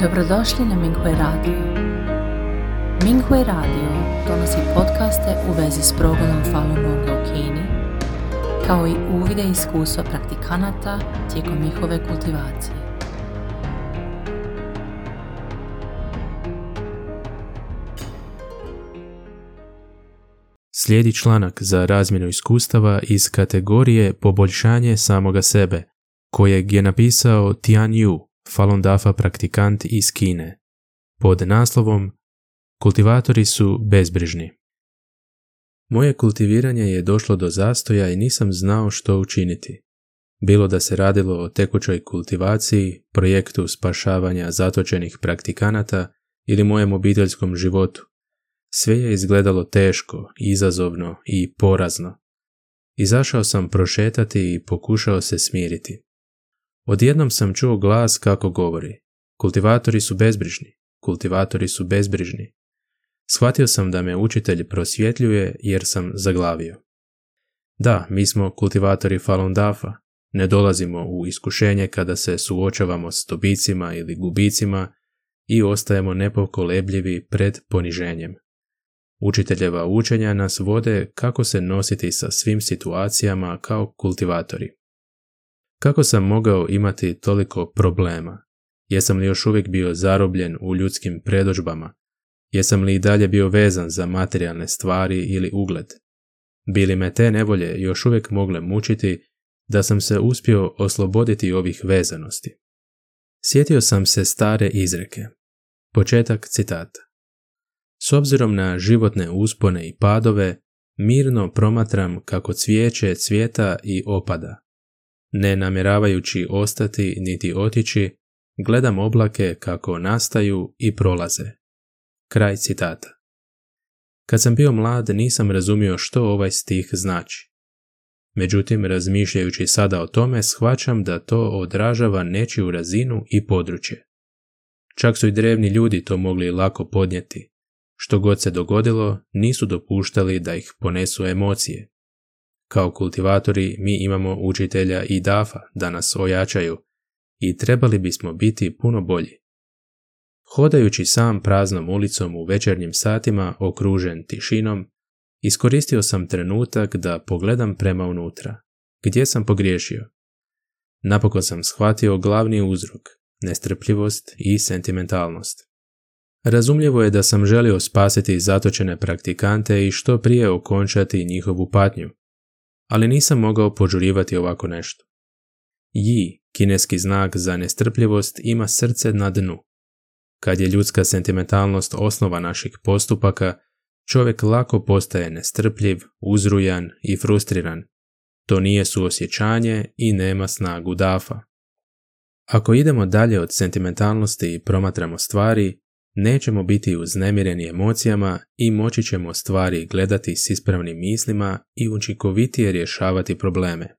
Dobrodošli na Minghui Radio. Minghui Radio donosi podcaste u vezi s progledom Falun Gonga u Kini, kao i uvide iskustva praktikanata tijekom njihove kultivacije. Slijedi članak za razmjenu iskustava iz kategorije Poboljšanje samoga sebe, kojeg je napisao Tian Yu, Falun Dafa praktikant iz Kine, pod naslovom Kultivatori su bezbrižni. Moje kultiviranje je došlo do zastoja i nisam znao što učiniti. Bilo da se radilo o tekućoj kultivaciji, projektu spašavanja zatočenih praktikanata ili mojem obiteljskom životu. Sve je izgledalo teško, izazovno i porazno. Izašao sam prošetati i pokušao se smiriti. Odjednom sam čuo glas kako govori. Kultivatori su bezbrižni, kultivatori su bezbrižni. Shvatio sam da me učitelj prosvjetljuje jer sam zaglavio. Da, mi smo kultivatori Falun Dafa. Ne dolazimo u iskušenje kada se suočavamo s dobicima ili gubicima i ostajemo nepokolebljivi pred poniženjem. Učiteljeva učenja nas vode kako se nositi sa svim situacijama kao kultivatori. Kako sam mogao imati toliko problema? Jesam li još uvijek bio zarobljen u ljudskim predođbama? Jesam li i dalje bio vezan za materijalne stvari ili ugled? Bili me te nevolje još uvijek mogle mučiti da sam se uspio osloboditi ovih vezanosti? Sjetio sam se stare izreke. Početak citata. S obzirom na životne uspone i padove, mirno promatram kako cvijeće cvijeta i opada. Ne namjeravajući ostati niti otići, gledam oblake kako nastaju i prolaze. Kraj citata. Kad sam bio mlad nisam razumio što ovaj stih znači. Međutim, razmišljajući sada o tome, shvaćam da to odražava nečiju razinu i područje. Čak su i drevni ljudi to mogli lako podnijeti. Što god se dogodilo, nisu dopuštali da ih ponesu emocije. Kao kultivatori mi imamo učitelja i dafa da nas ojačaju i trebali bismo biti puno bolji. Hodajući sam praznom ulicom u večernjim satima okružen tišinom, iskoristio sam trenutak da pogledam prema unutra. Gdje sam pogriješio? Napokon sam shvatio glavni uzrok, nestrpljivost i sentimentalnost. Razumljivo je da sam želio spasiti zatočene praktikante i što prije okončati njihovu patnju, ali nisam mogao požurivati ovako nešto. Yi, kineski znak za nestrpljivost, ima srce na dnu. Kad je ljudska sentimentalnost osnova naših postupaka, čovjek lako postaje nestrpljiv, uzrujan i frustriran. To nije suosjećanje i nema snagu dafa. Ako idemo dalje od sentimentalnosti i promatramo stvari, nećemo biti uznemireni emocijama i moći ćemo stvari gledati s ispravnim mislima i učinkovitije rješavati probleme.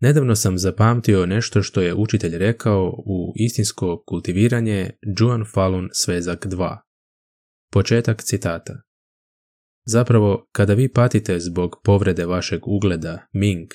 Nedavno sam zapamtio nešto što je učitelj rekao u istinsko kultiviranje Juan Falun svezak 2. Početak citata. Zapravo, kada vi patite zbog povrede vašeg ugleda, Ming,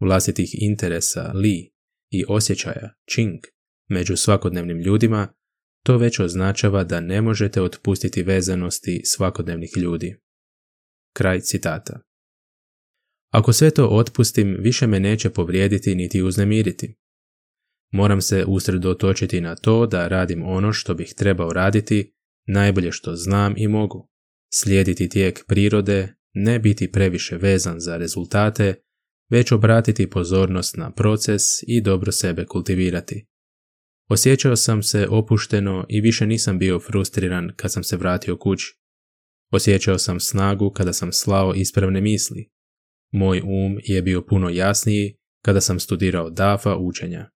vlastitih interesa, Li i osjećaja, Ching, među svakodnevnim ljudima, to već označava da ne možete otpustiti vezanosti svakodnevnih ljudi. Kraj citata. Ako sve to otpustim, više me neće povrijediti niti uznemiriti. Moram se usredotočiti na to da radim ono što bih trebao raditi, najbolje što znam i mogu. Slijediti tijek prirode, ne biti previše vezan za rezultate, već obratiti pozornost na proces i dobro sebe kultivirati. Osjećao sam se opušteno i više nisam bio frustriran kad sam se vratio kući. Osjećao sam snagu kada sam slao ispravne misli. Moj um je bio puno jasniji kada sam studirao DAFA učenja,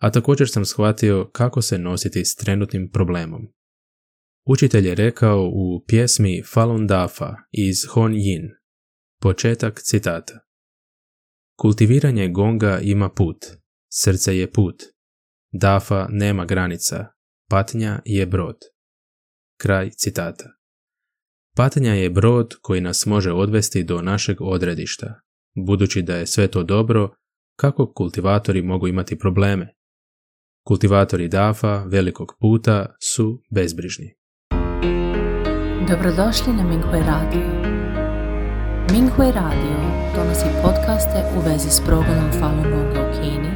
a također sam shvatio kako se nositi s trenutnim problemom. Učitelj je rekao u pjesmi Falun Dafa iz Hon Yin, početak citata. Kultiviranje gonga ima put, srce je put, Dafa nema granica, patnja je brod. Kraj citata. Patnja je brod koji nas može odvesti do našeg odredišta. Budući da je sve to dobro, kako kultivatori mogu imati probleme? Kultivatori dafa velikog puta su bezbrižni. Dobrodošli na Minghui Radio. Minghui Radio donosi podcaste u vezi s progledom Falun Gonga u Kini,